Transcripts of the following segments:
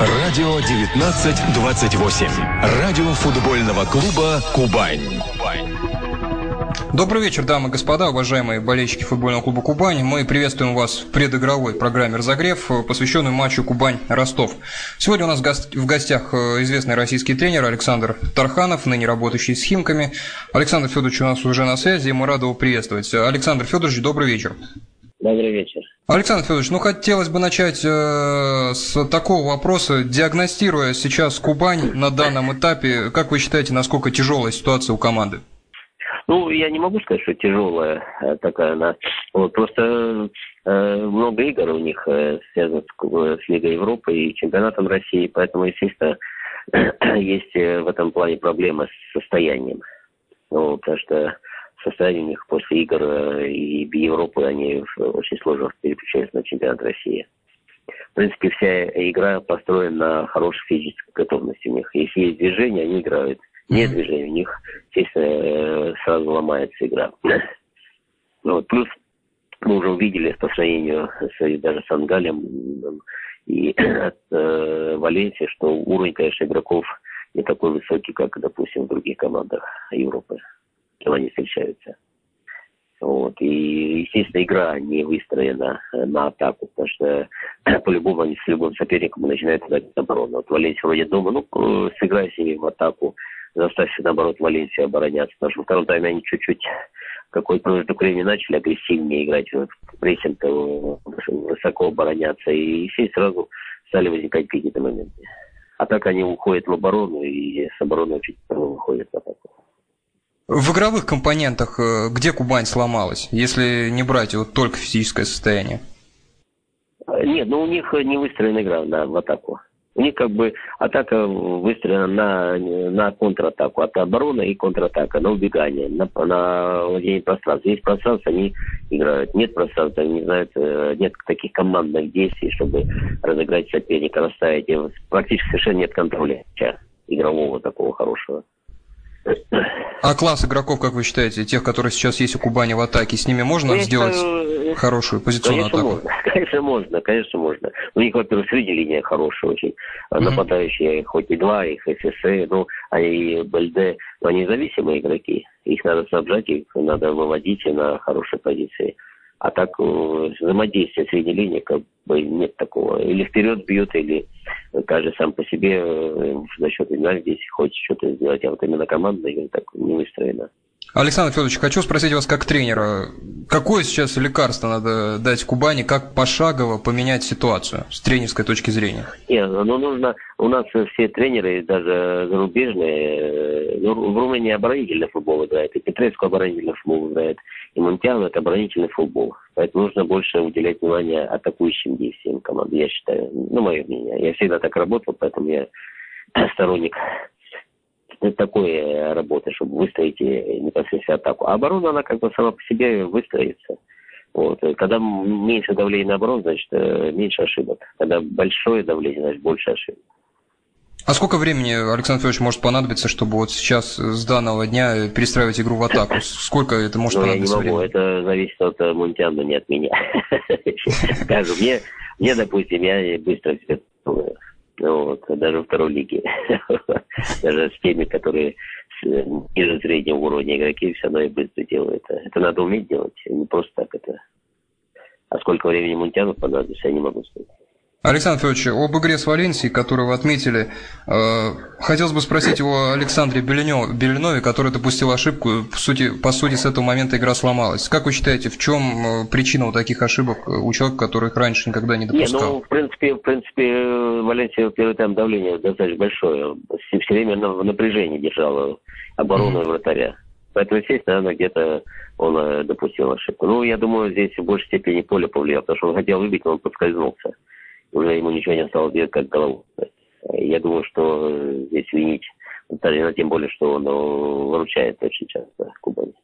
Радио 1928. Радио футбольного клуба «Кубань». Добрый вечер, дамы и господа, уважаемые болельщики футбольного клуба «Кубань». Мы приветствуем вас в предыгровой программе «Разогрев», посвященной матчу «Кубань-Ростов». Сегодня у нас в гостях э, известный российский тренер Александр Тарханов, ныне работающий с «Химками». Александр Федорович у нас уже на связи, и мы рады его приветствовать. Александр Федорович, добрый вечер. Добрый вечер. Александр Федорович, ну хотелось бы начать э, с такого вопроса. Диагностируя сейчас Кубань на данном этапе, как вы считаете, насколько тяжелая ситуация у команды? Ну, я не могу сказать, что тяжелая э, такая она. Вот, просто э, много игр у них э, связано с, с Лигой Европы и чемпионатом России, поэтому, естественно, есть э, в этом плане проблемы с состоянием. Ну, потому что состояние у них после игр э, и Европы они очень сложно переключаются на чемпионат России. В принципе, вся игра построена на хорошей физической готовности у них. Если есть движение, они играют. Нет движения, у них, естественно, э, сразу ломается игра. Ну, вот. Плюс мы уже увидели по сравнению с, даже с Ангалем и от э, Валенсии, что уровень, конечно, игроков не такой высокий, как, допустим, в других командах Европы кем они встречаются. Вот. И, естественно, игра не выстроена на атаку, потому что по-любому они с любым соперником начинают играть оборону. Вот Валенсия вроде дома, ну, сыграй себе в атаку, заставь, наоборот, Валенсию обороняться. Потому что во втором тайме они чуть-чуть какой промежуток времени начали агрессивнее играть, в прессинг высоко обороняться, и все сразу стали возникать какие-то моменты. А так они уходят в оборону, и с обороны очень выходят в атаку. В игровых компонентах э, где Кубань сломалась, если не брать вот только физическое состояние? Нет, ну у них не выстроена игра на, в атаку. У них как бы атака выстроена на, на контратаку. Это оборона и контратака, на убегание, на, на владение пространства. Есть пространство, они играют. Нет пространства, они не знают, э, нет таких командных действий, чтобы разыграть соперника, расставить. Практически совершенно нет контроля игрового такого хорошего. А класс игроков, как вы считаете, тех, которые сейчас есть у Кубани в атаке, с ними можно конечно, сделать э, хорошую позиционную конечно, атаку? Можно. Конечно, можно, конечно, можно. У них, во-первых, среди линия хорошая очень. Mm-hmm. Нападающие, хоть и два, их ССС, ну, а и БЛД, но они зависимые игроки. Их надо снабжать, их надо выводить на хорошие позиции. А так э, взаимодействия средней линии как бы нет такого. Или вперед бьет, или каждый сам по себе э, за счет игра здесь хочет что-то сделать, а вот именно команда игра так не выстроена. Александр Федорович, хочу спросить вас как тренера, какое сейчас лекарство надо дать Кубани, как пошагово поменять ситуацию с тренерской точки зрения? Нет, ну нужно, у нас все тренеры, даже зарубежные, ну, в Румынии оборонительный футбол играет, и Петреску оборонительный футбол играет, и Монтиану это оборонительный футбол. Поэтому нужно больше уделять внимание атакующим действиям команды, я считаю, ну, мое мнение. Я всегда так работал, поэтому я сторонник такой работы, чтобы выстроить непосредственно атаку. А оборона, она как бы сама по себе выстроится. Вот. Когда меньше давления на оборону, значит, э, меньше ошибок. Когда большое давление, значит, больше ошибок. А сколько времени, Александр Федорович, может понадобиться, чтобы вот сейчас с данного дня перестраивать игру в атаку? Сколько это может ну, понадобиться я не могу, времени? это зависит от э, Мунтиана, не от меня. Скажу, мне, мне, допустим, я быстро все вот, даже во второй лиге. даже с теми, которые ниже среднего уровня игроки все равно и быстро делают. Это надо уметь делать, не просто так это. А сколько времени Мунтяну понадобится, я не могу сказать. Александр Федорович, об игре с Валенсией, которую вы отметили, э, хотелось бы спросить его Александре Белянове, который допустил ошибку. По сути, по сути, с этого момента игра сломалась. Как вы считаете, в чем э, причина вот таких ошибок у человека, который их раньше никогда не допускал? Не, ну, в принципе, в принципе, Валенсия первый тайм давление достаточно большое. Все, все время в напряжении держала оборону mm-hmm. вратаря. Поэтому, естественно, наверное, где-то он э, допустил ошибку. Ну, я думаю, здесь в большей степени поле повлияло, потому что он хотел выбить, но он подскользнулся уже ему ничего не осталось делать, как голову. Я думаю, что здесь винить Тарина, тем более, что он ну, выручает очень часто Кубани.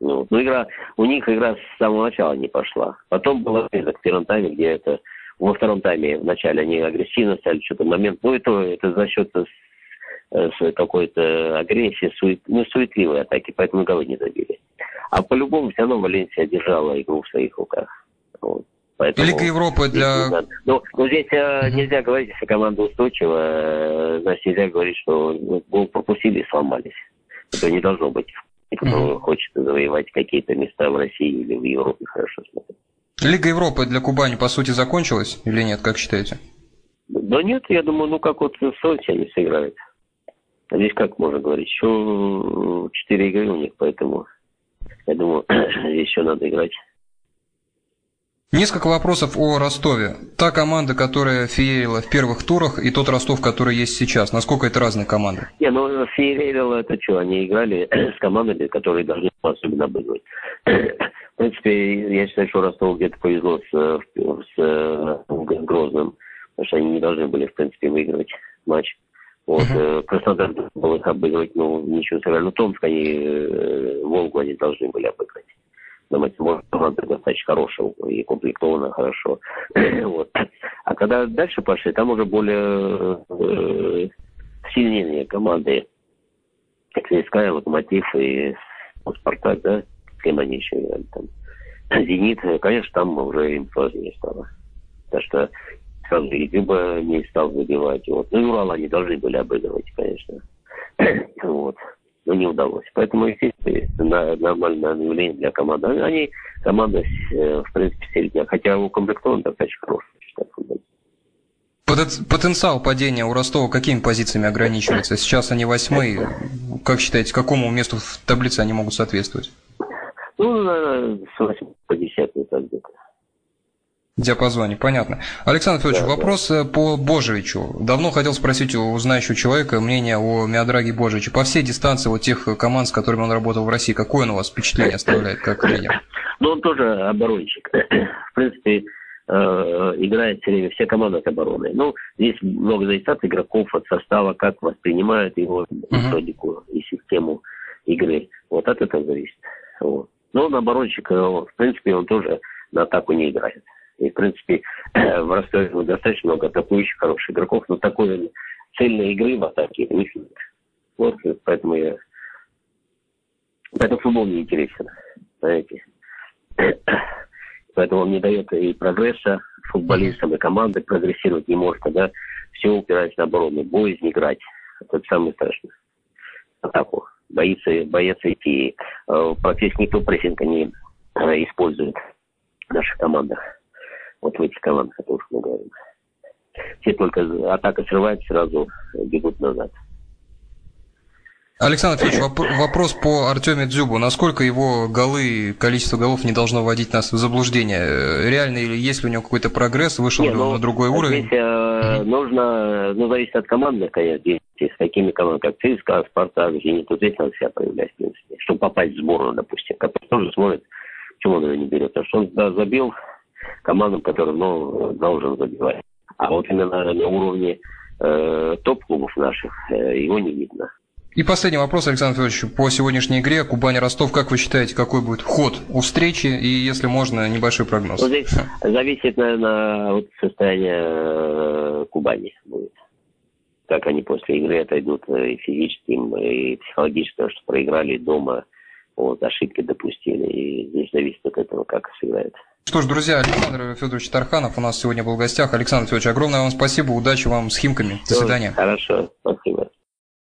Ну, ну, игра, у них игра с самого начала не пошла. Потом было в первом тайме, где это во втором тайме вначале они агрессивно стали, что-то момент, ну, это, это за счет с, с какой-то агрессии, сует, ну, суетливой атаки, поэтому голы не забили. А по-любому все равно Валенсия держала игру в своих руках. Вот. Поэтому Лига Европы для... Но ну, здесь mm-hmm. нельзя говорить, если команда устойчива, значит нельзя говорить, что ну, гол пропустили и сломались. Это не должно быть. Кто mm-hmm. хочет завоевать какие-то места в России или в Европе, хорошо смотрит. Лига Европы для Кубани, по сути, закончилась или нет, как считаете? Да нет, я думаю, ну как вот в Сочи они сыграют. Здесь как можно говорить? Еще четыре игры у них, поэтому я думаю, здесь еще надо играть. Несколько вопросов о Ростове. Та команда, которая феерила в первых турах, и тот Ростов, который есть сейчас. Насколько это разные команды? Не, ну феерила это что? Они играли с командами, которые должны особенно обыгрывать. В принципе, я считаю, что Ростов где-то повезло с, с, с Грозным, потому что они не должны были, в принципе, выигрывать матч. Вот, uh-huh. Краснодар был их обыгрывать, но ничего сыграли. Ну, Томск они, э, Волгу они должны были обыграть. Может, команда достаточно хорошая и комплектована хорошо. вот. А когда дальше пошли, там уже более э, сильнее команды, ЦСКА, Локомотив и Спартак, да, с кем они еще играли там. Зенит, конечно, там уже им сложнее стало. Потому что сразу и Дюба не стал забивать. Вот. Ну и Урал они должны были обыгрывать, конечно. вот но не удалось. Поэтому, естественно, нормальное объявление для команды. Они команда, э, в принципе, середня. Хотя у укомплектован достаточно хороший. Потенциал падения у Ростова какими позициями ограничивается? Сейчас они восьмые. Как считаете, какому месту в таблице они могут соответствовать? Ну, с 8 по 10 так где-то диапазоне, понятно. Александр Федорович, да, вопрос да. Э, по Божевичу. Давно хотел спросить у знающего человека мнение о Миодраге Божевиче. По всей дистанции вот тех команд, с которыми он работал в России, какое он у вас впечатление оставляет как тренер? Ну, он тоже оборонщик. В принципе, э, играет все время, все команды от обороны. Ну, здесь много зависит от игроков, от состава, как воспринимают его методику и систему игры. Вот от этого зависит. Вот. Но он оборонщик, э, в принципе, он тоже на атаку не играет. И, в принципе, в Ростове достаточно много атакующих, хороших игроков, но такой цельной игры в атаке них нет. Вот, поэтому я... Поэтому футбол не интересен, знаете. Поэтому он не дает и прогресса футболистам, и команды прогрессировать не может, когда все упирается на оборону. Боязнь играть. Это самое страшное. Атаку. Боится, боится идти. Э, практически никто прессинг не э, использует в наших командах вот в этих командах, о которых мы говорим. Все только атака срывается, сразу бегут назад. Александр Федорович, вопрос по Артеме Дзюбу. Насколько его голы, количество голов не должно вводить нас в заблуждение? Реально или есть ли у него какой-то прогресс, вышел ли он ну, на другой уровень? Здесь э, нужно, ну, зависит от команды, конечно, с такими командами, как ЦСКА, Спартак, Зенит, вот здесь надо себя проявлять, в принципе, чтобы попасть в сборную, допустим, который тоже смотрит, почему он его не берет. Потому что он да, забил командам, которым ну, должен забивать. А вот именно на уровне э, топ-клубов наших э, его не видно. И последний вопрос, Александр Федорович, по сегодняшней игре Кубань-Ростов. Как вы считаете, какой будет ход у встречи? И, если можно, небольшой прогноз. Ну, здесь зависит, наверное, от состояния э, Кубани будет. Как они после игры отойдут э, и физически, и психологически, что проиграли дома, вот, ошибки допустили. И здесь зависит от этого, как сыграет. Что ж, друзья, Александр Федорович Тарханов у нас сегодня был в гостях. Александр Федорович, огромное вам спасибо, удачи вам с Химками. До свидания. Хорошо, спасибо.